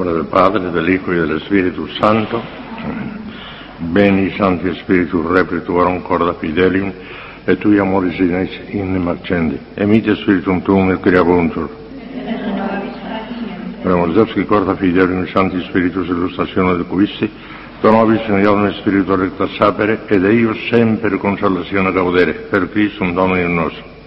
nombre del Padre, del Hijo y del Espíritu Santo. Beni Santi Spiritus Replituorum corda fidelium, et tui amoris in marcendi. Emite Spiritum tuum et creabuntur. Premus Deus qui corda fidelium Santi Spiritus illustratione de cuissi, Donovis in iodum Spiritu recta sapere, ed eius sempre consolatione gaudere, per Christum Dominum nostrum.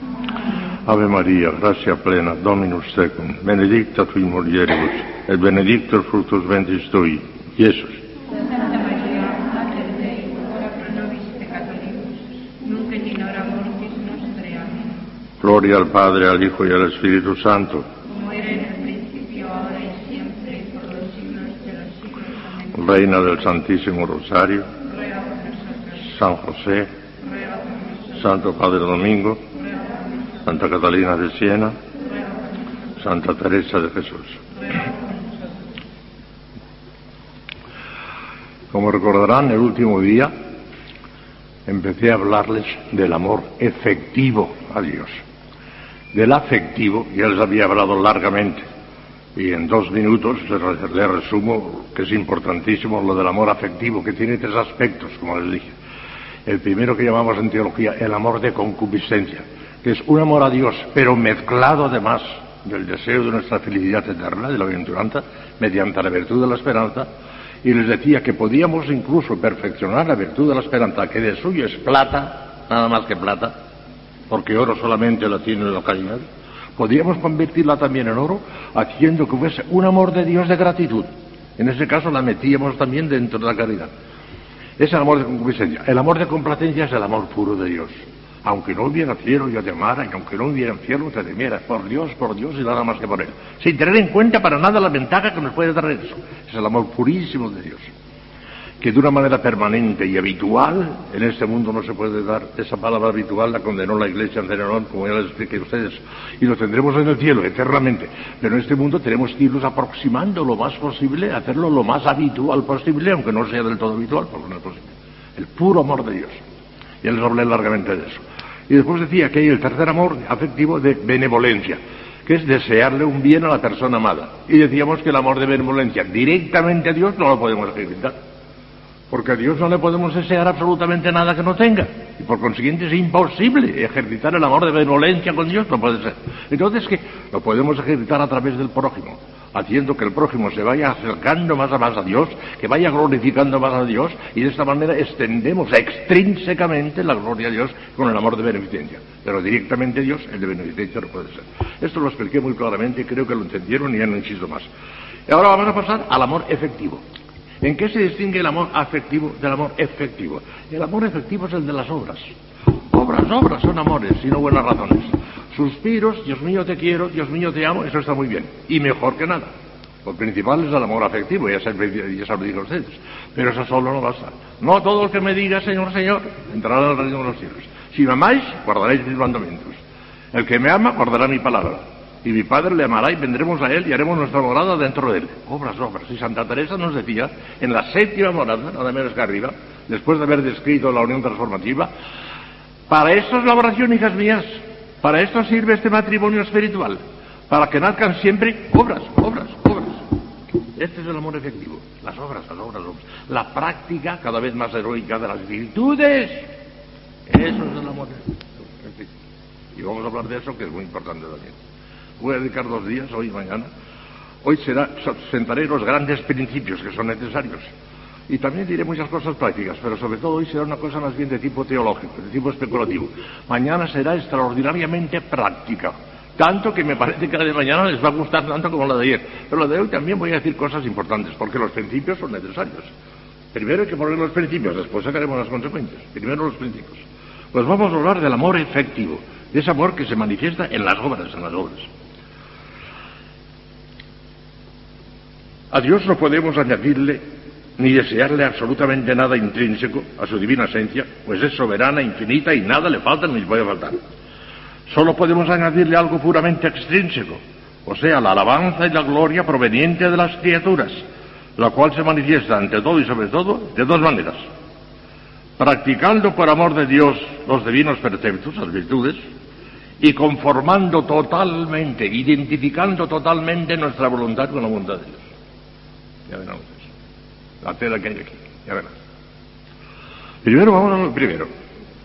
Ave Maria, gratia plena, Dominus tecum, benedicta tui mulieribus, et benedictus fructus ventris tui, Iesus. Santa Maria, Mater Dei, ora pro nobis peccatoribus, nunc et in hora mortis nostre. Amen. Gloria al Padre, al Hijo y al Espíritu Santo. Como era en el principio, ahora y siempre, por los siglos de los siglos. Amén. Reina del Santísimo Rosario, Ruega por nosotros, San José, ruega por nosotros, Santo Padre Domingo, Santa Catalina de Siena, Santa Teresa de Jesús. Como recordarán, el último día empecé a hablarles del amor efectivo a Dios. Del afectivo ya les había hablado largamente y en dos minutos les resumo que es importantísimo lo del amor afectivo, que tiene tres aspectos, como les dije. El primero que llamamos en teología el amor de concupiscencia, que es un amor a Dios, pero mezclado además del deseo de nuestra felicidad eterna, de la bienaventuranza, mediante la virtud de la esperanza, y les decía que podíamos incluso perfeccionar la virtud de la esperanza, que de suyo es plata, nada más que plata, porque oro solamente la tiene la caridad. Podríamos convertirla también en oro haciendo que fuese un amor de Dios de gratitud. En ese caso la metíamos también dentro de la caridad. Es el amor de concupiscencia. El amor de complacencia es el amor puro de Dios. Aunque no hubiera cielo, yo te amara, y aunque no hubiera cielo, te temiera. Por Dios, por Dios y nada más que por Él. Sin tener en cuenta para nada la ventaja que nos puede dar eso. Es el amor purísimo de Dios. Que de una manera permanente y habitual, en este mundo no se puede dar. Esa palabra habitual la condenó la Iglesia en Zenón, como ya les expliqué a ustedes. Y lo tendremos en el cielo, eternamente. Pero en este mundo tenemos que irnos aproximando lo más posible, hacerlo lo más habitual posible, aunque no sea del todo habitual, porque no es posible. El puro amor de Dios. Ya les hablé largamente de eso. Y después decía que hay el tercer amor afectivo de benevolencia, que es desearle un bien a la persona amada. Y decíamos que el amor de benevolencia directamente a Dios no lo podemos ejercitar. Porque a Dios no le podemos desear absolutamente nada que no tenga. Y por consiguiente es imposible ejercitar el amor de benevolencia con Dios, no puede ser. Entonces, ¿qué? Lo podemos ejercitar a través del prójimo, haciendo que el prójimo se vaya acercando más a más a Dios, que vaya glorificando más a Dios, y de esta manera extendemos extrínsecamente la gloria a Dios con el amor de beneficencia. Pero directamente Dios, el de beneficencia no puede ser. Esto lo expliqué muy claramente creo que lo entendieron y ya no insisto más. Y ahora vamos a pasar al amor efectivo. ¿En qué se distingue el amor afectivo del amor efectivo? El amor efectivo es el de las obras. Obras, obras son amores y no buenas razones. Suspiros, Dios mío te quiero, Dios mío te amo, eso está muy bien. Y mejor que nada. Lo principal es el amor afectivo, ya se, ya lo ustedes. Pero eso solo no basta. No todo el que me diga Señor, Señor, entrará al reino de los cielos. Si me amáis, guardaréis mis mandamientos. El que me ama, guardará mi palabra. Y mi Padre le amará y vendremos a él y haremos nuestra morada dentro de él. Obras, obras. Y Santa Teresa nos decía, en la séptima morada, nada menos que arriba, después de haber descrito la unión transformativa, para esto es la oración, hijas mías. Para esto sirve este matrimonio espiritual. Para que nazcan siempre obras, obras, obras. Este es el amor efectivo. Las obras, las obras, las obras. La práctica cada vez más heroica de las virtudes. Eso es el amor efectivo. Y vamos a hablar de eso, que es muy importante también. Voy a dedicar dos días, hoy y mañana. Hoy será, sentaré los grandes principios que son necesarios. Y también diré muchas cosas prácticas, pero sobre todo hoy será una cosa más bien de tipo teológico, de tipo especulativo. Mañana será extraordinariamente práctica. Tanto que me parece que la de mañana les va a gustar tanto como la de ayer. Pero la de hoy también voy a decir cosas importantes, porque los principios son necesarios. Primero hay que poner los principios, después sacaremos las consecuencias. Primero los principios. Pues vamos a hablar del amor efectivo, de ese amor que se manifiesta en las obras, en las obras. A Dios no podemos añadirle ni desearle absolutamente nada intrínseco a su divina esencia, pues es soberana, infinita y nada le falta ni le puede faltar. Solo podemos añadirle algo puramente extrínseco, o sea, la alabanza y la gloria proveniente de las criaturas, la cual se manifiesta ante todo y sobre todo de dos maneras. Practicando por amor de Dios los divinos preceptos, las virtudes, y conformando totalmente, identificando totalmente nuestra voluntad con la voluntad de Dios. Ya verán ustedes. La tela que hay aquí. Ya. Primero vamos a primero.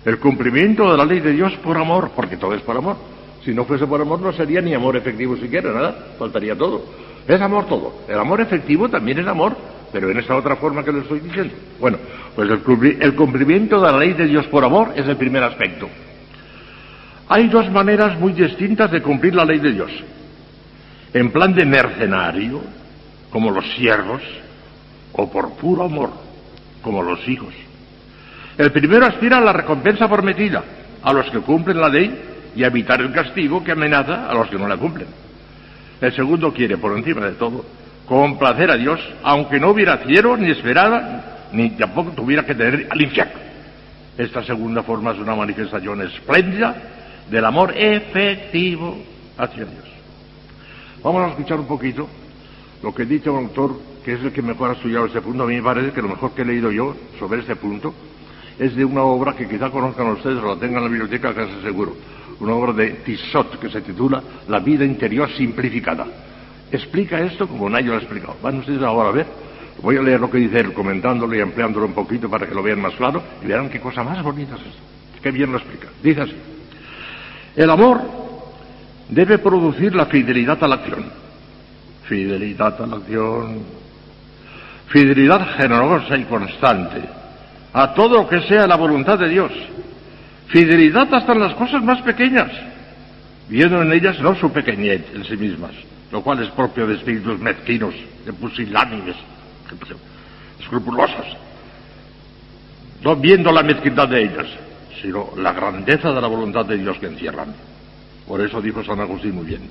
El cumplimiento de la ley de Dios por amor, porque todo es por amor. Si no fuese por amor no sería ni amor efectivo siquiera, nada, faltaría todo. Es amor todo. El amor efectivo también es amor, pero en esa otra forma que le estoy diciendo. Bueno, pues el, cumplimiento de la ley de Dios por amor es el primer aspecto. Hay dos maneras muy distintas de cumplir la ley de Dios. En plan de mercenario, como los siervos, o por puro amor, como los hijos. El primero aspira a la recompensa prometida a los que cumplen la ley y a evitar el castigo que amenaza a los que no la cumplen. El segundo quiere, por encima de todo, complacer a Dios, aunque no hubiera cielo ni esperada, ni tampoco tuviera que tener al infierno. Esta segunda forma es una manifestación espléndida del amor efectivo hacia Dios. Vamos a escuchar un poquito lo que dice un autor que es el que mejor ha estudiado este punto. A mí me parece que lo mejor que he leído yo sobre este punto es de una obra que quizá conozcan ustedes o la tengan en la biblioteca, casi seguro. Una obra de Tissot que se titula La vida interior simplificada. Explica esto como nadie lo ha explicado. Van ustedes ahora a ver. Voy a leer lo que dice él, comentándolo y ampliándolo un poquito para que lo vean más claro y verán qué cosa más bonita es esto. Qué bien lo explica. Dice así. El amor debe producir la fidelidad a la acción. Fidelidad a la acción. Fidelidad generosa y constante a todo lo que sea la voluntad de Dios. Fidelidad hasta en las cosas más pequeñas, viendo en ellas no su pequeñez en sí mismas, lo cual es propio de espíritus mezquinos, de pusilánimes, escrupulosos, no viendo la mezquindad de ellas, sino la grandeza de la voluntad de Dios que encierran. Por eso dijo San Agustín muy bien,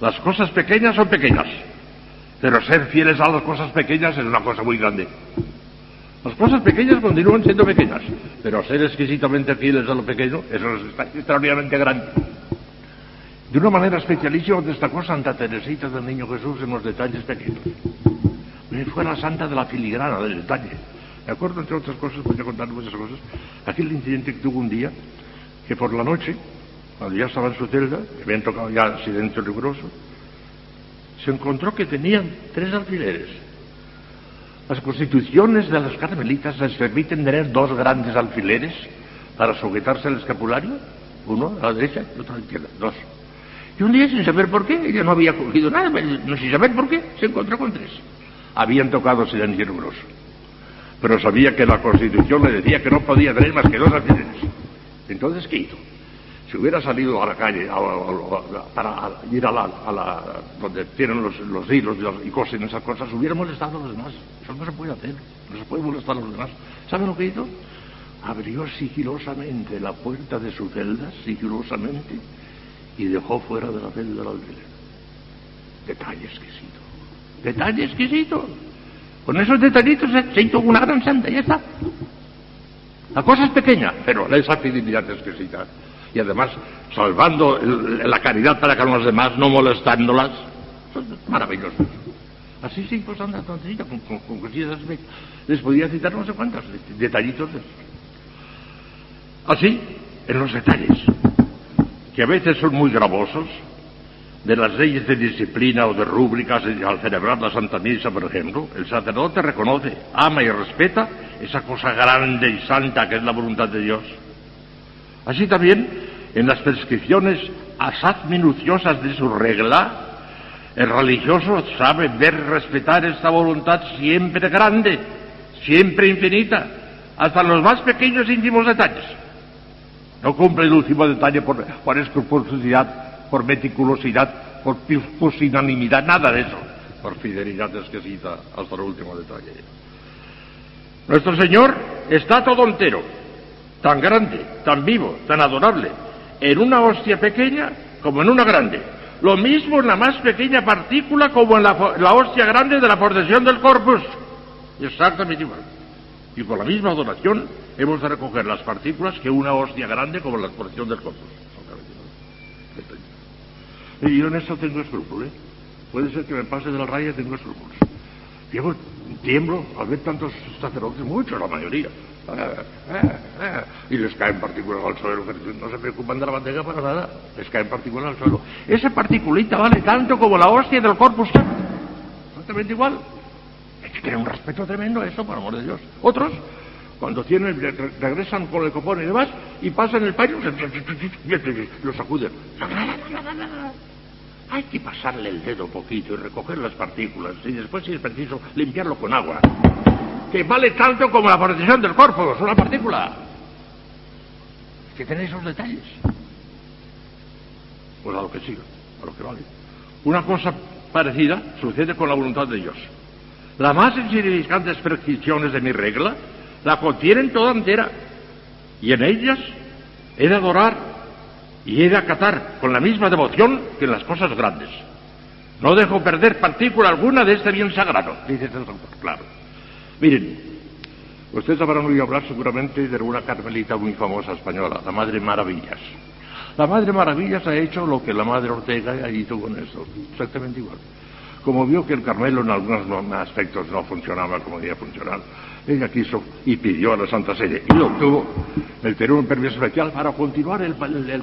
las cosas pequeñas son pequeñas, pero ser fieles a las cosas pequeñas es una cosa muy grande. Las cosas pequeñas continúan siendo pequeñas, pero ser exquisitamente fieles a lo pequeño, eso es extraordinariamente grande. De una manera especialísima destacó Santa Teresita del Niño Jesús en los detalles pequeños. Fue la santa de la filigrana, del detalle. Me acuerdo, entre otras cosas, voy a contar muchas cosas, aquel incidente que tuvo un día, que por la noche, cuando ya estaba en su celda, que habían tocado ya silencio riguroso, se encontró que tenían tres alfileres las constituciones de las carmelitas les permiten tener dos grandes alfileres para sujetarse al escapulario, uno a la derecha y otro a la izquierda, dos. Y un día, sin saber por qué, ella no había cogido nada, no sin saber por qué, se encontró con tres. Habían tocado silencio. Pero sabía que la Constitución le decía que no podía tener más que dos alfileres. Entonces, ¿qué hizo? Si hubiera salido a la calle para ir a la, donde tienen los, hilos y cosen esas cosas, hubiera molestado a los demás. Eso no se puede hacer, no se puede molestar a los demás. ¿Sabe lo que hizo? Abrió sigilosamente la puerta de su celda, sigilosamente, y dejó fuera de la celda al alfiler. Detalle exquisito. Detalle exquisito. Con esos detallitos se hizo una gran santa, ya está. La cosa es pequeña, pero esa fidelidad exquisita y además salvando la caridad para con los demás, no molestándolas. Maravilloso. Así sí, pues anda, con, con, con, les podía citar no sé cuántos detallitos de eso. Así, en los detalles, que a veces son muy gravosos, de las leyes de disciplina o de rúbricas al celebrar la Santa Misa, por ejemplo, el sacerdote reconoce, ama y respeta esa cosa grande y santa que es la voluntad de Dios. Así también, en las prescripciones asaz minuciosas de su regla, el religioso sabe ver respetar esta voluntad siempre grande, siempre infinita, hasta los más pequeños íntimos detalles. No cumple el último detalle por, por escrupulosidad, por meticulosidad, por pusilanimidad, nada de eso. Por fidelidad exquisita hasta el último detalle. Nuestro Señor está todo entero, tan grande, tan vivo, tan adorable, en una hostia pequeña como en una grande. Lo mismo en la más pequeña partícula como en la, hostia grande de la procesión del corpus. Exactamente igual. Y por la misma adoración hemos de recoger las partículas que una hostia grande como la procesión del corpus. Y yo en eso tengo escrúpulos. ¿eh? Puede ser que me pase de la raya, tengo escrúpulos. Yo tiemblo al ver tantos sacerdotes, muchos, la mayoría, y les caen partículas al suelo, no se preocupan de la bandeja para nada, les caen partículas al suelo. Esa particulita vale tanto como la hostia del corpus exactamente igual. tienen un respeto tremendo a eso, por amor de Dios. Otros, cuando tienen, regresan con el copón y demás, y pasan el paño, lo sacuden. Hay que pasarle el dedo poquito y recoger las partículas, y después, si es preciso, limpiarlo con agua. Que vale tanto como la protección del cuerpo, es una partícula. Que tenéis esos detalles. Pues a lo que siga, a lo que vale. Una cosa parecida sucede con la voluntad de Dios. Las más insignificantes prescripciones de mi regla la contienen toda entera. Y en ellas he de adorar y he de acatar con la misma devoción que en las cosas grandes. No dejo perder partícula alguna de este bien sagrado, dice el doctor, claro. Miren, ustedes habrán oído hablar seguramente de una carmelita muy famosa española, la Madre Maravillas. La Madre Maravillas ha hecho lo que la Madre Ortega hizo con esto, exactamente igual. Como vio que el Carmelo en algunos aspectos no funcionaba como debía funcionar, ella quiso y pidió a la Santa Sede y obtuvo el tener un permiso especial para continuar el,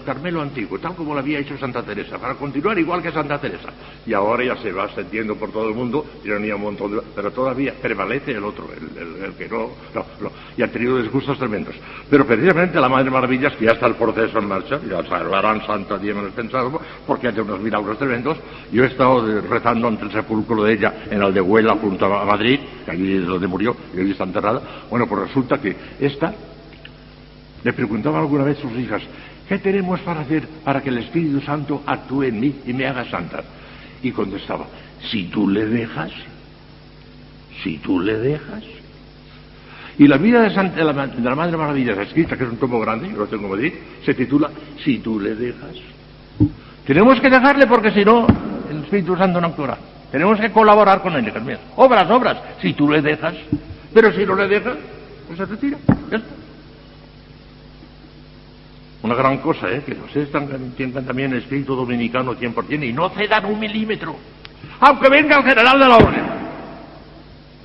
Carmelo antiguo, tal como lo había hecho Santa Teresa, para continuar igual que Santa Teresa. Y ahora ya se va extendiendo por todo el mundo, y un montón de, pero todavía prevalece el otro, el, que no, no, y ha tenido disgustos tremendos. Pero precisamente la Madre Maravillas, que ya está el proceso en marcha, ya salvarán Santa Día menos pensado, porque hace unos milagros tremendos. Yo he estado rezando ante el sepulcro de ella en Aldehuela, junto a Madrid, allí es donde murió, y allí está enterrada. Bueno, pues resulta que esta le preguntaban alguna vez sus hijas, ¿qué tenemos para hacer para que el Espíritu Santo actúe en mí y me haga santa? Y contestaba, si tú le dejas, si tú le dejas. Y la vida de, Santa, de, la, Madre Maravilla escrita, que es un tomo grande, lo tengo en Madrid, se titula Si tú le dejas. Tenemos que dejarle porque si no, el Espíritu Santo no actuará. Tenemos que colaborar con él. Obras, obras, si tú le dejas. Pero si no le dejas, pues se retira. Ya. Una gran cosa, ¿eh? Que ustedes tengan también el espíritu dominicano 100% y no cedan un milímetro. Aunque venga el general de la orden.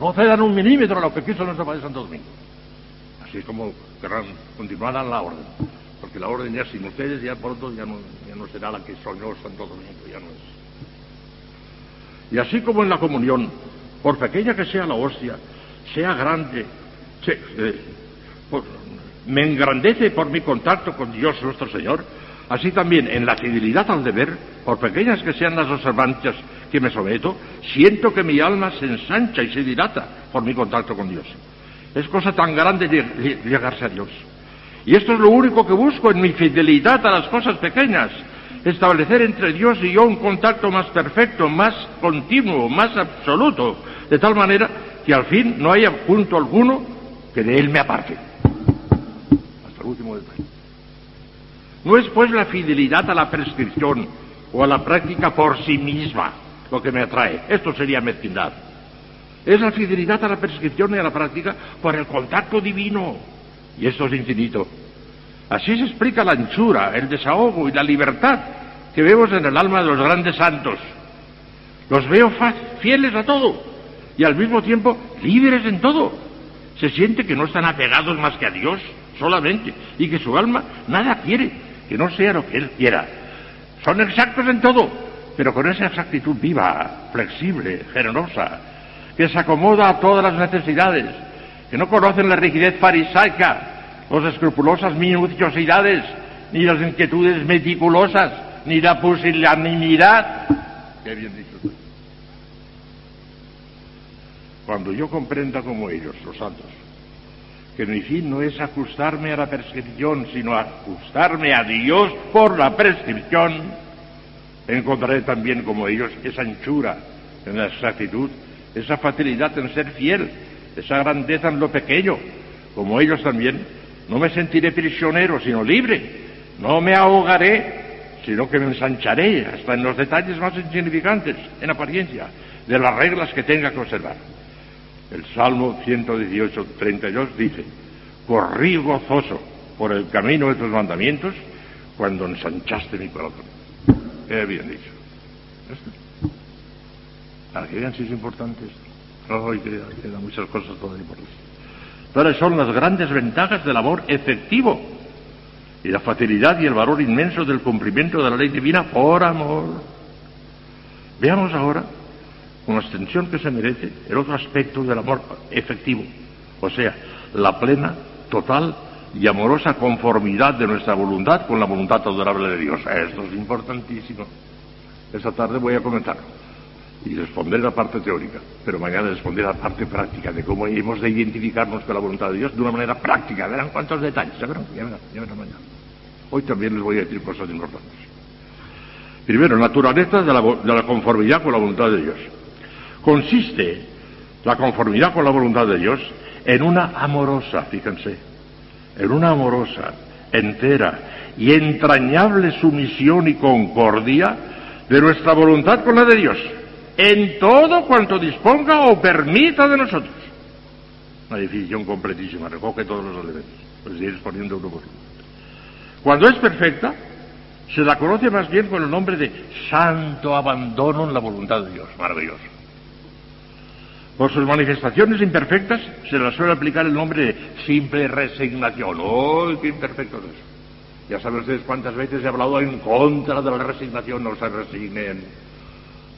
No cedan un milímetro a lo que quiso nuestro Padre Santo Domingo. Así es como querrán continuar la orden. Porque la orden ya sin ustedes ya pronto ya no, ya no será la que soñó Santo Domingo, ya no es. Y así como en la comunión, por pequeña que sea la hostia, sea grande, eh, me engrandece por mi contacto con Dios nuestro Señor, así también en la fidelidad al deber, por pequeñas que sean las observancias que me someto, siento que mi alma se ensancha y se dilata por mi contacto con Dios. Es cosa tan grande llegarse a Dios. Y esto es lo único que busco en mi fidelidad a las cosas pequeñas, establecer entre Dios y yo un contacto más perfecto, más continuo, más absoluto, de tal manera que al fin no haya punto alguno que de Él me aparte. Hasta el último detalle. No es pues la fidelidad a la prescripción o a la práctica por sí misma lo que me atrae. Esto sería mezquindad. Es la fidelidad a la prescripción y a la práctica por el contacto divino. Y esto es infinito. Así se explica la anchura, el desahogo y la libertad que vemos en el alma de los grandes santos. Los veo fieles a todo y al mismo tiempo libres en todo. Se siente que no están apegados más que a Dios solamente y que su alma nada quiere que no sea lo que Él quiera. Son exactos en todo, pero con esa exactitud viva, flexible, generosa, que se acomoda a todas las necesidades, que no conocen la rigidez farisaica las escrupulosas minuciosidades, ni las inquietudes meticulosas, ni la pusilanimidad. Qué bien dicho. Cuando yo comprenda como ellos, los santos, que mi fin no es ajustarme a la prescripción, sino ajustarme a Dios por la prescripción, encontraré también como ellos esa anchura en la exactitud, esa facilidad en ser fiel, esa grandeza en lo pequeño, como ellos también no me sentiré prisionero, sino libre. No me ahogaré, sino que me ensancharé hasta en los detalles más insignificantes, en apariencia, de las reglas que tenga que observar. El Salmo 118, 32 dice, corrí gozoso por el camino de tus mandamientos cuando ensanchaste mi corazón. Qué bien dicho. Para que vean si es importante esto. No, quedan muchas cosas todavía por decir. Tales son las grandes ventajas del amor efectivo y la facilidad y el valor inmenso del cumplimiento de la ley divina por amor. Veamos ahora con la extensión que se merece el otro aspecto del amor efectivo, o sea, la plena, total y amorosa conformidad de nuestra voluntad con la voluntad adorable de Dios. Esto es importantísimo. Esta tarde voy a comentarlo y responder la parte teórica, pero mañana responder la parte práctica de cómo hemos de identificarnos con la voluntad de Dios de una manera práctica. Verán cuántos detalles, ya verán, ya verán, ya verán mañana. Hoy también les voy a decir cosas importantes. Primero, naturaleza de la, de la conformidad con la voluntad de Dios. Consiste la conformidad con la voluntad de Dios en una amorosa, fíjense, en una amorosa, entera y entrañable sumisión y concordia de nuestra voluntad con la de Dios en todo cuanto disponga o permita de nosotros. Una definición completísima, recoge todos los elementos, pues ir poniendo uno por uno. Cuando es perfecta, se la conoce más bien con el nombre de santo abandono en la voluntad de Dios, maravilloso. Por sus manifestaciones imperfectas se la suele aplicar el nombre de simple resignación. ¡Oh, qué imperfecto es eso! Ya saben ustedes cuántas veces he hablado en contra de la resignación, no se resignen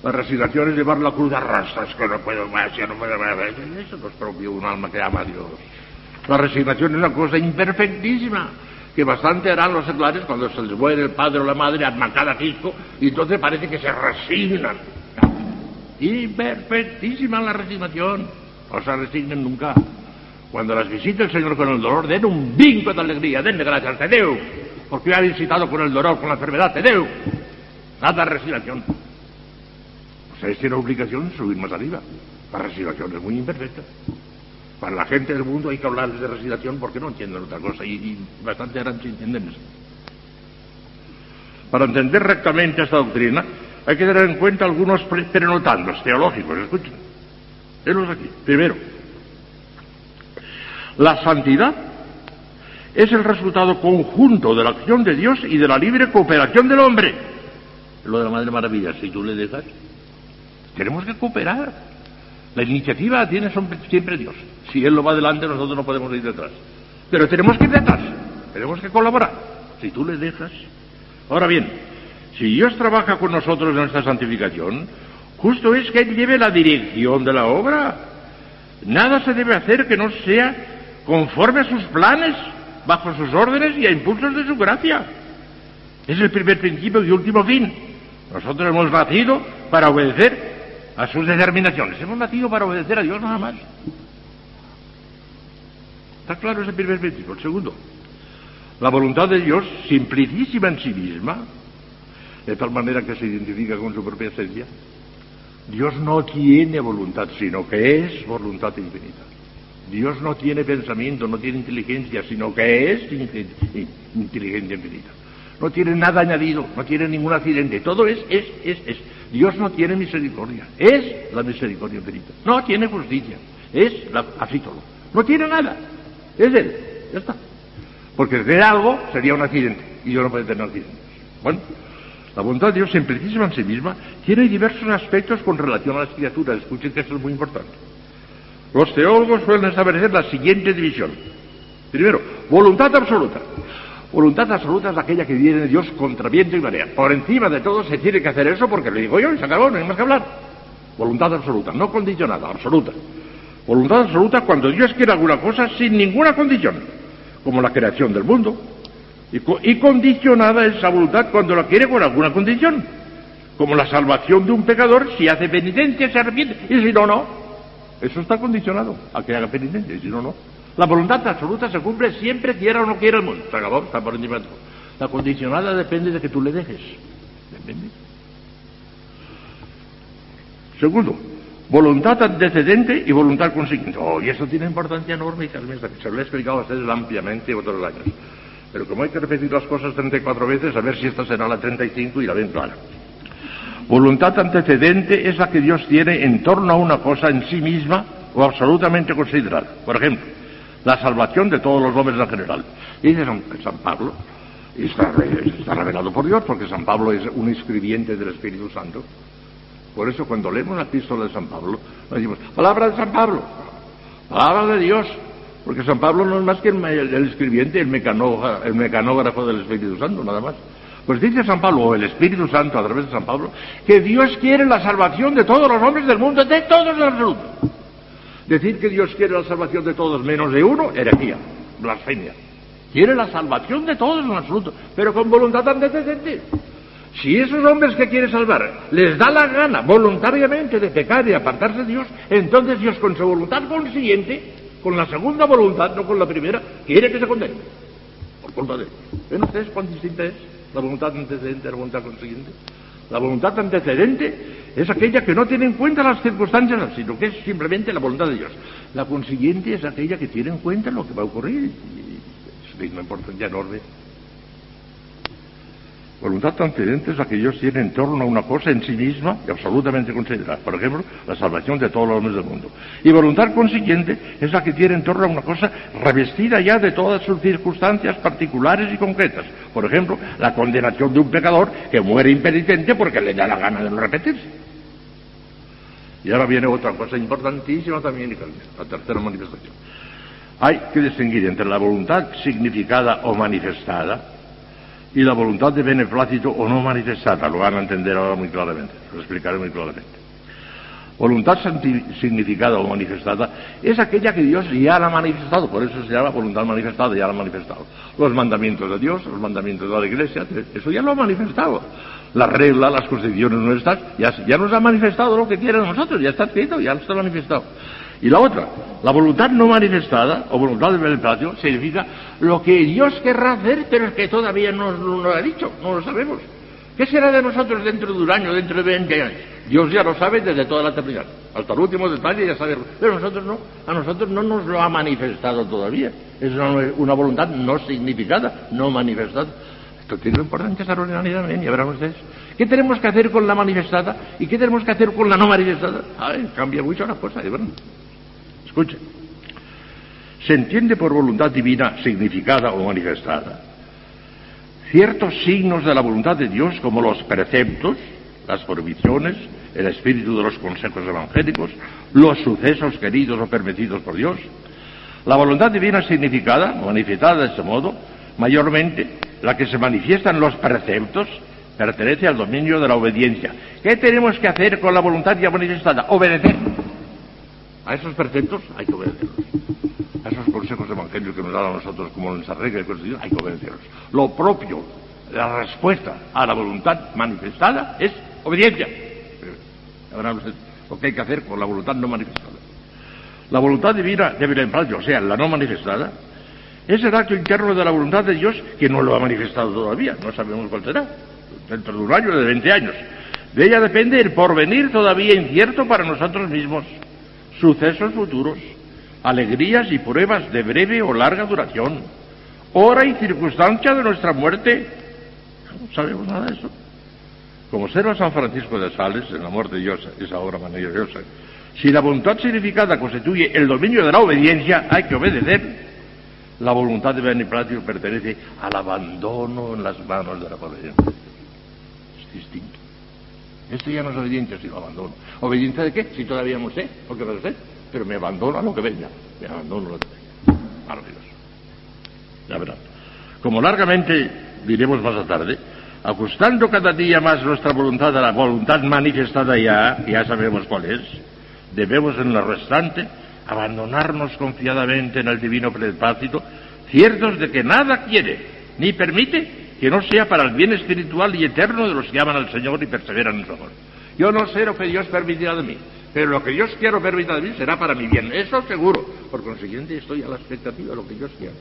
la resignación es llevar la cruz a rastras, que no puedo más, ya no puedo más. Eso no es propio un alma que ama a Dios. La resignación es una cosa imperfectísima, que bastante harán los seglares cuando se les muere el padre o la madre a cada fisco, y entonces parece que se resignan. Imperfectísima la resignación. No se resignen nunca. Cuando las visite el Señor con el dolor, den un vinco de alegría, denle gracias, te deu, porque me ha visitado con el dolor, con la enfermedad, te deu. Nada de resignación. Ustedes tienen obligación subir más arriba. La resignación es muy imperfecta. Para la gente del mundo hay que hablar de resignación porque no entienden otra cosa y, bastante harán si entienden eso. Para entender rectamente esta doctrina hay que tener en cuenta algunos prenotandos teológicos. Escuchen. Velos aquí. Primero, la santidad es el resultado conjunto de la acción de Dios y de la libre cooperación del hombre. Lo de la Madre Maravilla, si tú le dejas, tenemos que cooperar. La iniciativa tiene siempre Dios. Si Él lo va adelante, nosotros no podemos ir detrás. Pero tenemos que ir detrás. Tenemos que colaborar. Si tú le dejas. Ahora bien, si Dios trabaja con nosotros en nuestra santificación, justo es que Él lleve la dirección de la obra. Nada se debe hacer que no sea conforme a sus planes, bajo sus órdenes y a impulsos de su gracia. Es el primer principio y último fin. Nosotros hemos nacido para obedecer a sus determinaciones. Hemos nacido para obedecer a Dios nada más. ¿Está claro ese primer principio? El segundo, la voluntad de Dios, simplicísima en sí misma, de tal manera que se identifica con su propia esencia. Dios no tiene voluntad, sino que es voluntad infinita. Dios no tiene pensamiento, no tiene inteligencia, sino que es inteligencia infinita. No tiene nada añadido, no tiene ningún accidente. Todo es, es, es, es. Dios no tiene misericordia, es la misericordia infinita. No tiene justicia, es la, así todo. No tiene nada, es Él, ya está. Porque de algo sería un accidente, y yo no puedo tener accidentes. Bueno, la voluntad de Dios, simplicísima en sí misma, tiene diversos aspectos con relación a las criaturas. Escuchen que esto es muy importante. Los teólogos suelen establecer la siguiente división. Primero, voluntad absoluta. Voluntad absoluta es aquella que viene de Dios contra viento y marea. Por encima de todo se tiene que hacer eso porque lo digo yo y se acabó, no hay más que hablar. Voluntad absoluta, no condicionada, absoluta. Voluntad absoluta cuando Dios quiere alguna cosa sin ninguna condición, como la creación del mundo. Y, condicionada esa voluntad cuando la quiere con alguna condición, como la salvación de un pecador si hace penitencia, se arrepiente, y si no, no. Eso está condicionado a que haga penitencia, y si no, no. La voluntad absoluta se cumple siempre, quiera o no quiera el mundo. Se acabó, está por encima de todo. La condicionada depende de que tú le dejes. Depende. Segundo, voluntad antecedente y voluntad consiguiente. Oh, y eso tiene importancia enorme y se lo he explicado a ustedes ampliamente otros años. Pero como hay que repetir las cosas 34 veces, a ver si esta será la 35 y la ven clara. Voluntad antecedente es la que Dios tiene en torno a una cosa en sí misma o absolutamente considerada. Por ejemplo, la salvación de todos los hombres en general. Dice San, Pablo, y está, revelado por Dios, porque San Pablo es un escribiente del Espíritu Santo. Por eso cuando leemos la epístola de San Pablo, decimos, palabra de San Pablo, palabra de Dios, porque San Pablo no es más que el, escribiente, el, el mecanógrafo del Espíritu Santo, nada más. Pues dice San Pablo, o el Espíritu Santo a través de San Pablo, que Dios quiere la salvación de todos los hombres del mundo, de todos en absoluto. Decir que Dios quiere la salvación de todos menos de uno, herejía, blasfemia. Quiere la salvación de todos en absoluto, pero con voluntad antecedente. Si esos hombres que quiere salvar les da la gana voluntariamente de pecar y apartarse de Dios, entonces Dios con su voluntad consciente, con la segunda voluntad, no con la primera, quiere que se condene. Por culpa de él. ¿Ven ustedes cuán distinta es? la voluntad antecedente, la voluntad consiguiente. La voluntad antecedente es aquella que no tiene en cuenta las circunstancias, sino que es simplemente la voluntad de Dios. La consiguiente es aquella que tiene en cuenta lo que va a ocurrir. Es de importancia enorme. Voluntad antecedente es la que Dios tiene en torno a una cosa en sí misma y absolutamente considerada. Por ejemplo, la salvación de todos los hombres del mundo. Y voluntad consiguiente es la que tiene en torno a una cosa revestida ya de todas sus circunstancias particulares y concretas. Por ejemplo, la condenación de un pecador que muere impenitente porque le da la gana de no repetirse. Y ahora viene otra cosa importantísima también, la tercera manifestación. Hay que distinguir entre la voluntad significada o manifestada y la voluntad de beneplácito o no manifestada. Lo van a entender ahora muy claramente, lo explicaré muy claramente. Voluntad significada o manifestada es aquella que Dios ya la ha manifestado, por eso se llama voluntad manifestada, ya la ha manifestado. Los mandamientos de Dios, los mandamientos de la Iglesia, eso ya lo ha manifestado. La regla, las constituciones nuestras, ya, ya nos ha manifestado lo que quiere nosotros, ya está escrito, ya está manifestado. Y la otra, la voluntad no manifestada, o voluntad del beneplácito, significa lo que Dios querrá hacer, pero es que todavía no nos lo ha dicho, no lo sabemos. ¿Qué será de nosotros dentro de un año, dentro de 20 años? Dios ya lo sabe desde toda la eternidad. Hasta el último detalle ya sabe. Pero nosotros no. A nosotros no nos lo ha manifestado todavía. Es una, voluntad no significada, no manifestada. Esto tiene importancia extraordinaria también, ya verán ustedes. ¿Qué tenemos que hacer con la manifestada y qué tenemos que hacer con la no manifestada? Ay, cambia mucho la cosa, ¿de verdad? Escuche. Se entiende por voluntad divina significada o manifestada ciertos signos de la voluntad de Dios como los preceptos, las prohibiciones, el espíritu de los consejos evangélicos, los sucesos queridos o permitidos por Dios. La voluntad divina significada, manifestada de este modo, mayormente la que se manifiesta en los preceptos, pertenece al dominio de la obediencia. ¿Qué tenemos que hacer con la voluntad ya manifestada? Obedecer. A esos preceptos hay que obedecerlos. A esos consejos evangélicos que nos dan a nosotros como nuestra regla de Dios hay que obedecerlos. Lo propio, la respuesta a la voluntad manifestada es obediencia. Ahora lo que hay que hacer con la voluntad no manifestada. La voluntad divina debe o sea, la no manifestada, es el acto interno de la voluntad de Dios que no lo ha manifestado todavía, no sabemos cuál será, dentro de un año, de 20 años. De ella depende el porvenir todavía incierto para nosotros mismos sucesos futuros, alegrías y pruebas de breve o larga duración, hora y circunstancia de nuestra muerte. No sabemos nada de eso. Como observa San Francisco de Sales en la muerte de Dios, esa obra maravillosa, si la voluntad significada constituye el dominio de la obediencia, hay que obedecer. La voluntad de beneplácito pertenece al abandono en las manos de la providencia. Es distinto. Esto ya no es obediencia, sino abandono. ¿Obediencia de qué? Si todavía no sé, porque no lo sé, pero me abandono a lo que venga. Me abandono a lo que venga. Maravilloso. La verdad. Como largamente diremos más tarde, ajustando cada día más nuestra voluntad a la voluntad manifestada ya, ya sabemos cuál es, debemos en lo restante abandonarnos confiadamente en el divino beneplácito, ciertos de que nada quiere ni permite que no sea para el bien espiritual y eterno de los que aman al Señor y perseveran en su amor. Yo no sé lo que Dios permitirá de mí, pero lo que Dios quiero permitir de mí será para mi bien, eso seguro. Por consiguiente, estoy a la expectativa de lo que Dios quiera.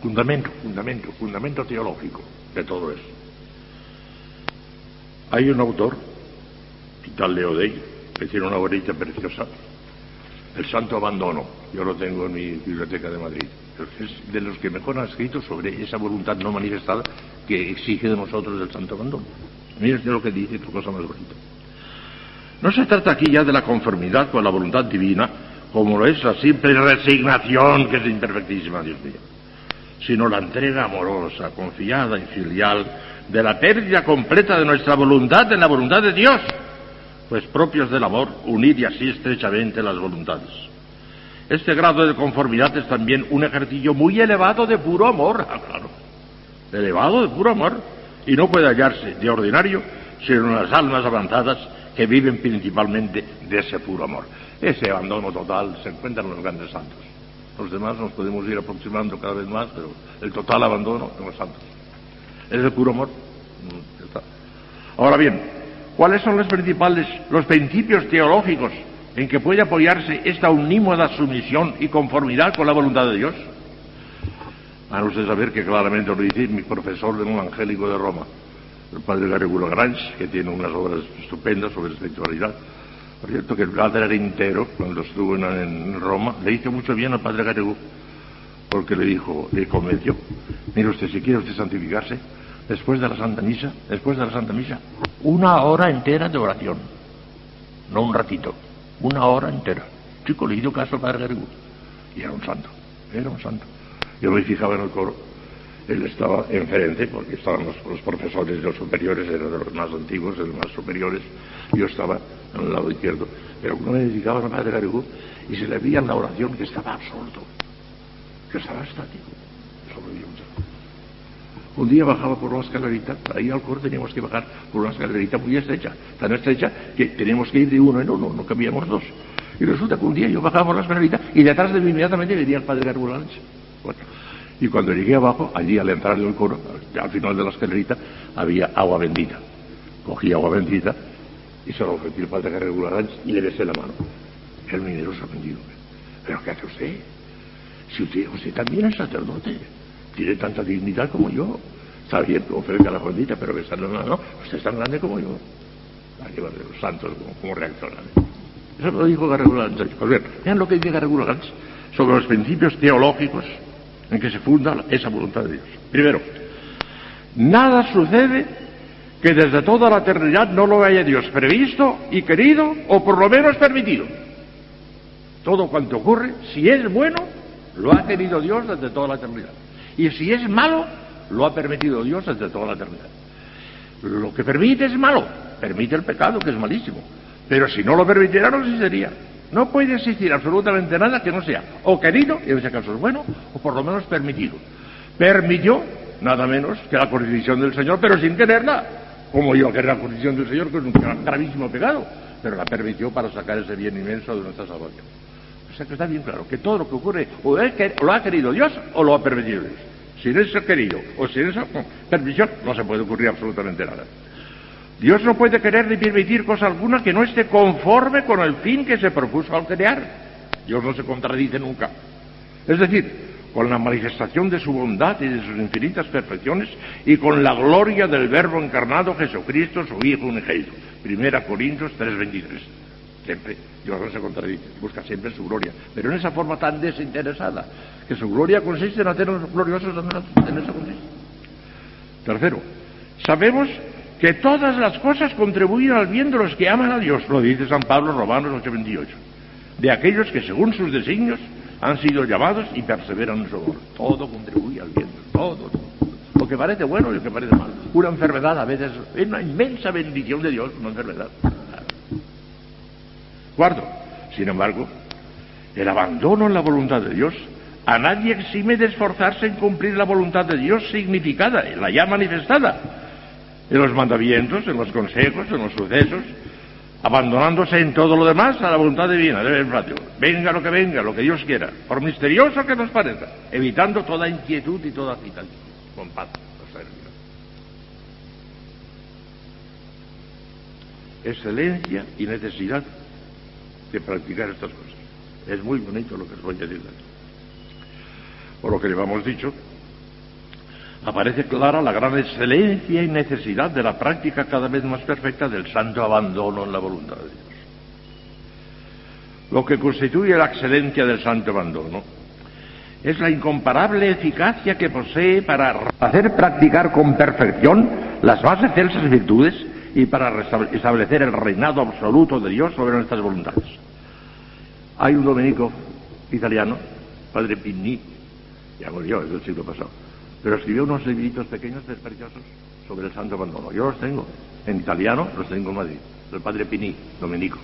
Fundamento, fundamento, fundamento teológico de todo eso. Hay un autor, tal Leo que tiene una bonita preciosa, El Santo Abandono. Yo lo tengo en mi biblioteca de Madrid. Es de los que mejor han escrito sobre esa voluntad no manifestada que exige de nosotros el Santo Abandono. Mira lo que dice, tu cosa más bonita. No se trata aquí ya de la conformidad con la voluntad divina, como lo es la simple resignación, que es imperfectísima, Dios mío, sino la entrega amorosa, confiada y filial de la pérdida completa de nuestra voluntad en la voluntad de Dios pues propios del amor, unir y así estrechamente las voluntades. Este grado de conformidad es también un ejercicio muy elevado de puro amor, ah, claro, elevado de puro amor, y no puede hallarse de ordinario sino en las almas avanzadas que viven principalmente de ese puro amor. Ese abandono total se encuentra en los grandes santos. Los demás nos podemos ir aproximando cada vez más, pero el total abandono en los santos. Es el puro amor. Mm, Ahora bien, ¿cuáles son los principales, los principios teológicos en que puede apoyarse esta unímoda sumisión y conformidad con la voluntad de Dios? Van ustedes saber que claramente lo dice mi profesor de un evangélico de Roma, el padre Garrigulo Grange, que tiene unas obras estupendas sobre espiritualidad. Por cierto, que el padre era entero, cuando estuvo en, Roma, le hizo mucho bien al padre Garrigulo, porque le dijo, le convenció, mire usted, si quiere usted santificarse, después de la Santa Misa, después de la Santa Misa, una hora entera de oración, no un ratito, una hora entera. Chico, le hizo caso al padre Garrigulo, y era un santo, era un santo. Yo me fijaba en el coro, él estaba enfrente, porque estaban los, profesores de los superiores, eran de los más antiguos, de los más superiores, yo estaba al lado izquierdo. Pero uno me dedicaba a la Madre Garigú y se le veía en la oración que estaba absorto, que estaba estático. Eso me mucho. Un día bajaba por una escalerita, ahí al coro teníamos que bajar por una escalerita muy estrecha, tan estrecha que teníamos que ir de uno en uno, no cabíamos dos. Y resulta que un día yo bajaba por la escalerita y detrás de mí inmediatamente venía el padre Gargulans. Bueno, y cuando llegué abajo, allí al entrar en el coro, al final de la escalerita, había agua bendita. Cogí agua bendita y se lo ofrecí al padre Gargulans y le besé la mano. El minero sorprendido. ¿Pero qué hace usted? Si usted, usted también es sacerdote, tiene tanta dignidad como yo. Está bien que ofrezca la bendita, pero besarle la mano, usted es tan grande como yo. Aquí va los santos como, como reaccionan. Eso lo dijo Garregulans. Pues bien, vean lo que dice Garregulans sobre los principios teológicos en que se funda esa voluntad de Dios. Primero, nada sucede que desde toda la eternidad no lo haya Dios previsto y querido o por lo menos permitido. Todo cuanto ocurre, si es bueno, lo ha querido Dios desde toda la eternidad. Y si es malo, lo ha permitido Dios desde toda la eternidad. Lo que permite es malo, permite el pecado, que es malísimo. Pero si no lo permitiera, no existiría. No puede existir absolutamente nada que no sea o querido, y en ese caso es bueno, o por lo menos permitido. Permitió nada menos que la constitución del Señor, pero sin quererla, como yo querer la constitución del Señor, que es un gravísimo pecado, pero la permitió para sacar ese bien inmenso de nuestra salvación. O sea que está bien claro que todo lo que ocurre o, lo ha querido Dios o lo ha permitido Dios. Sin eso querido o sin esa permisión no se puede ocurrir absolutamente nada. Dios no puede querer ni permitir cosa alguna que no esté conforme con el fin que se propuso al crear. Dios no se contradice nunca. Es decir, con la manifestación de su bondad y de sus infinitas perfecciones y con la gloria del Verbo encarnado Jesucristo, su Hijo unigénito. Primera Corintios 3:23. Siempre Dios no se contradice, busca siempre su gloria, pero en esa forma tan desinteresada, que su gloria consiste en hacernos gloriosos en eso consiste. Tercero, sabemos que todas las cosas contribuyen al bien de los que aman a Dios, lo dice San Pablo Romanos 8:28, de aquellos que según sus designios han sido llamados y perseveran en su amor. Todo contribuye al bien, todo, Lo que parece bueno y lo que parece malo. Una enfermedad a veces es una inmensa bendición de Dios, una enfermedad. Cuarto, sin embargo, el abandono en la voluntad de Dios a nadie exime de esforzarse en cumplir la voluntad de Dios significada, la ya manifestada, en los mandamientos, en los consejos, en los sucesos, abandonándose en todo lo demás a la voluntad divina patio. Venga lo que venga, lo que Dios quiera, por misterioso que nos parezca, evitando toda inquietud y toda agitación, con paz. Excelencia y necesidad de practicar estas cosas. Es muy bonito lo que os voy a decir. Por lo que llevamos dicho, aparece clara la gran excelencia y necesidad de la práctica cada vez más perfecta del santo abandono en la voluntad de Dios. Lo que constituye la excelencia del santo abandono es la incomparable eficacia que posee para hacer practicar con perfección las más excelsas virtudes y para establecer el reinado absoluto de Dios sobre nuestras voluntades. Hay un dominico italiano, padre Pinni, ya murió, es del siglo pasado, pero escribió unos libritos pequeños, preciosos, sobre el santo abandono. Yo los tengo en italiano, los tengo en Madrid. el padre Pini, dominico,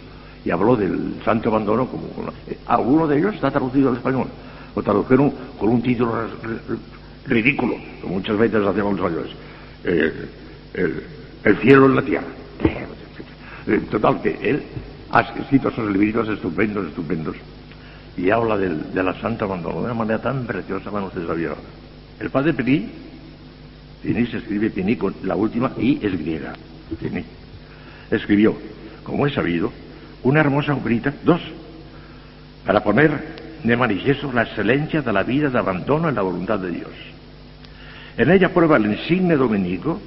y habló del santo abandono como... Eh, alguno de ellos está traducido al español, o tradujeron con un título ridículo, como muchas veces hacemos los españoles, eh, el, el, cielo en la tierra. Eh, total, que él ha escrito esos libritos estupendos, estupendos, y habla del, de la santa abandono de una manera tan preciosa, como ustedes sabían. El padre Pini, Pini se escribe Pini con la última I es griega, Pini, escribió, como he sabido, una hermosa obrita, dos, para poner de manifiesto la excelencia de la vida de abandono en la voluntad de Dios. En ella prueba el insigne dominico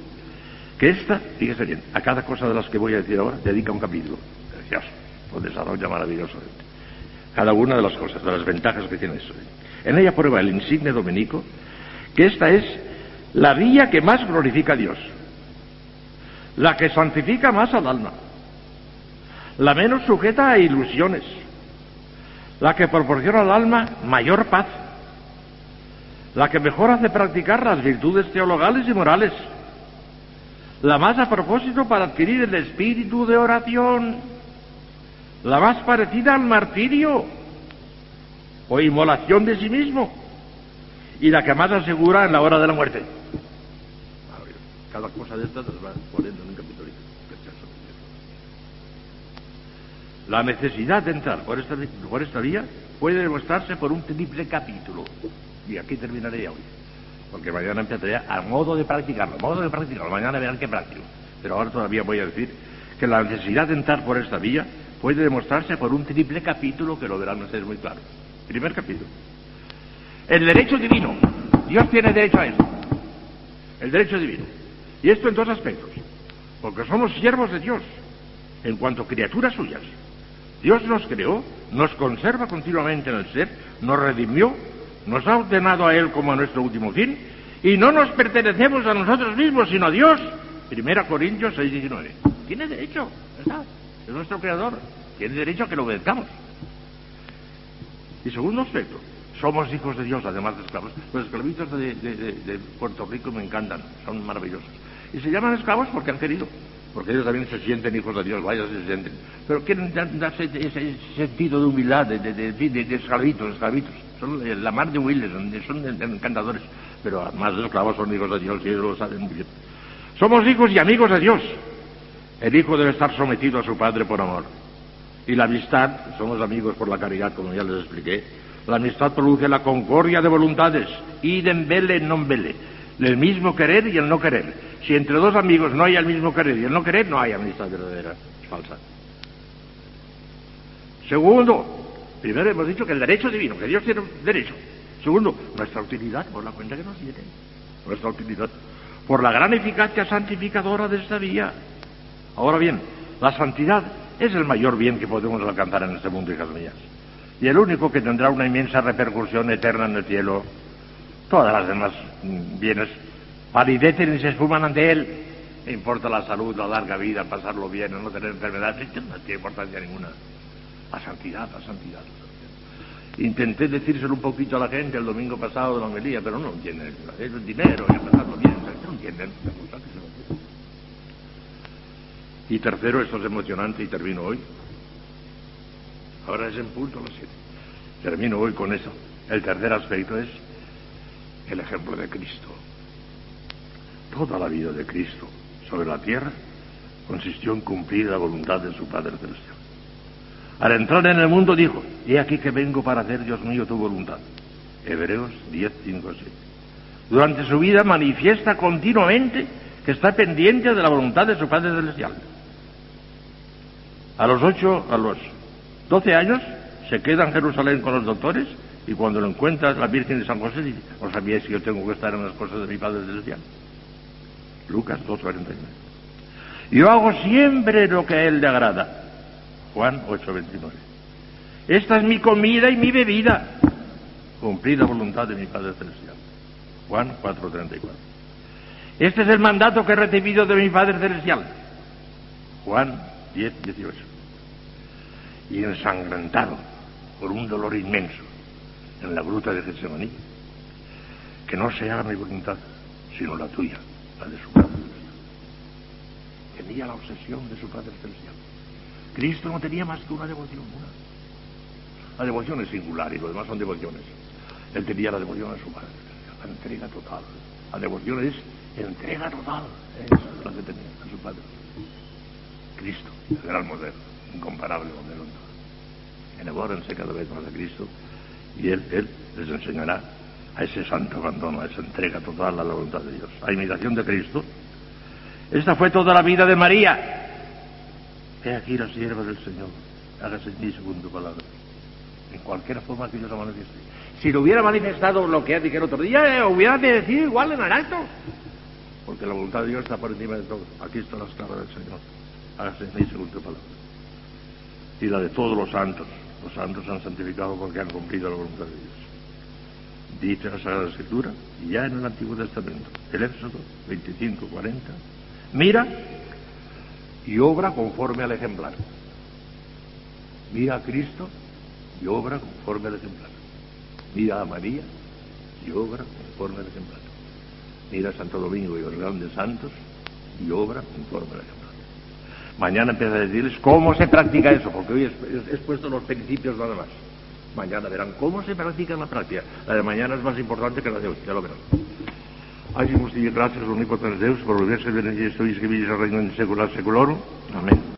que esta, fíjese bien, a cada cosa de las que voy a decir ahora dedica un capítulo. Precioso, lo desarrolla maravillosamente. Cada una de las cosas, de las ventajas que tiene eso. En ella prueba el insigne dominico que esta es la vía que más glorifica a Dios, la que santifica más al alma, la menos sujeta a ilusiones, la que proporciona al alma mayor paz, la que mejor hace practicar las virtudes teologales y morales, la más a propósito para adquirir el espíritu de oración, la más parecida al martirio o inmolación de sí mismo, y la que más asegura en la hora de la muerte. Cada cosa de estas las va poniendo en un capítulo. La necesidad de entrar por esta, por esta vía puede demostrarse por un triple capítulo. Y aquí terminaré hoy. Porque mañana empezaré a modo de practicarlo, a modo de practicarlo. Mañana verán qué práctico. Pero ahora todavía voy a decir que la necesidad de entrar por esta vía puede demostrarse por un triple capítulo que lo verán ustedes muy claro. Primer capítulo. El derecho divino. Dios tiene derecho a eso. El derecho divino. Y esto en dos aspectos. Porque somos siervos de Dios en cuanto criaturas suyas. Dios nos creó, nos conserva continuamente en el ser, nos redimió, nos ha ordenado a Él como a nuestro último fin, y no nos pertenecemos a nosotros mismos, sino a Dios. Primera Corintios 6, 19. Tiene derecho, ¿verdad? Es nuestro creador. Tiene derecho a que lo obedezcamos. Y segundo aspecto, somos hijos de Dios, además de esclavos. Los esclavitos de, de Puerto Rico me encantan, son maravillosos. Y se llaman esclavos porque han querido porque ellos también se sienten hijos de Dios, vaya se sienten, pero quieren darse ese sentido de humildad, de, de, de, esclavitos, esclavitos, son la mar de humildes, son encantadores, pero más de esclavos son hijos de Dios y ellos lo saben muy bien. Somos hijos y amigos de Dios. El hijo debe estar sometido a su padre por amor. Y la amistad, somos amigos por la caridad, como ya les expliqué, la amistad produce la concordia de voluntades, idem vele non vele, el mismo querer y el no querer si entre dos amigos no hay el mismo querer y el no querer, no hay amistad verdadera, es falsa. Segundo, primero hemos dicho que el derecho divino, que Dios tiene derecho. Segundo, nuestra utilidad, por la cuenta que nos tiene. Nuestra utilidad. Por la gran eficacia santificadora de esta vía. Ahora bien, la santidad es el mayor bien que podemos alcanzar en este mundo, hijas mías. Y el único que tendrá una inmensa repercusión eterna en el cielo. Todas las demás mm, bienes palidecen y se esfuman ante él. Importa la salud, la larga vida, pasarlo bien, no tener enfermedades, no tiene importancia ninguna. La santidad, la santidad. Intenté decírselo un poquito a la gente el domingo pasado de la homilía, pero no entienden. Es el dinero, y pasarlo bien, no entienden. Y tercero, esto es emocionante y termino hoy. Ahora es en punto las siete. Termino hoy con eso. El tercer aspecto es el ejemplo de Cristo. Toda la vida de Cristo sobre la tierra consistió en cumplir la voluntad de su Padre Celestial. Al entrar en el mundo dijo, he aquí que vengo para hacer, Dios mío, tu voluntad. Hebreos 10, 5, 6. Durante su vida manifiesta continuamente que está pendiente de la voluntad de su Padre Celestial. A los ocho, a los doce años, se queda en Jerusalén con los doctores y cuando lo encuentra la Virgen de San José dice, ¿no sabíais que yo tengo que estar en las cosas de mi Padre Celestial? Lucas 2.49. Yo hago siempre lo que a él le agrada. Juan 8.29. Esta es mi comida y mi bebida. Cumplir la voluntad de mi Padre Celestial. Juan 4.34. Este es el mandato que he recibido de mi Padre Celestial. Juan 10.18. Y ensangrentado por un dolor inmenso en la gruta de Getsemaní, que no se haga mi voluntad, sino la tuya la de su tenía la obsesión de su Padre Celestial. Cristo no tenía más que una devoción, una. La devoción es singular y lo demás son devociones. Él tenía la devoción a su Padre, la entrega total. La devoción es entrega total. Es la que tenía a su Padre. Cristo, el gran modelo, incomparable modelo. Enamórense cada vez más de Cristo y Él, Él les enseñará a ese santo abandono, a esa entrega total a la voluntad de Dios, a imitación de Cristo. Esta fue toda la vida de María. He aquí la sierva del Señor, hágase en mí según tu palabra. En cualquier forma que Dios lo manifieste. Si lo hubiera manifestado lo que dicho el otro día, eh, hubiera decidido igual en el alto. Porque la voluntad de Dios está por encima de todo. Aquí está la esclava del Señor. Hágase en mí según tu palabra. Y la de todos los santos. Los santos se han santificado porque han cumplido la voluntad de Dios. Dice la Sagrada Escritura, ya en el Antiguo Testamento, el Éxodo 25, 40, mira y obra conforme al ejemplar. Mira a Cristo y obra conforme al ejemplar. Mira a María y obra conforme al ejemplar. Mira a Santo Domingo y los grandes santos y obra conforme al ejemplar. Mañana empieza a decirles cómo se practica eso, porque hoy he expuesto los principios nada más. Mañana verán cómo se practica en la práctica. La de mañana es más importante que la de hoy, ya lo verán. Hacemos gracias, omnipotens Deus, por volverse benedictis tuis que vivis el reino en secular seculorum. Amén.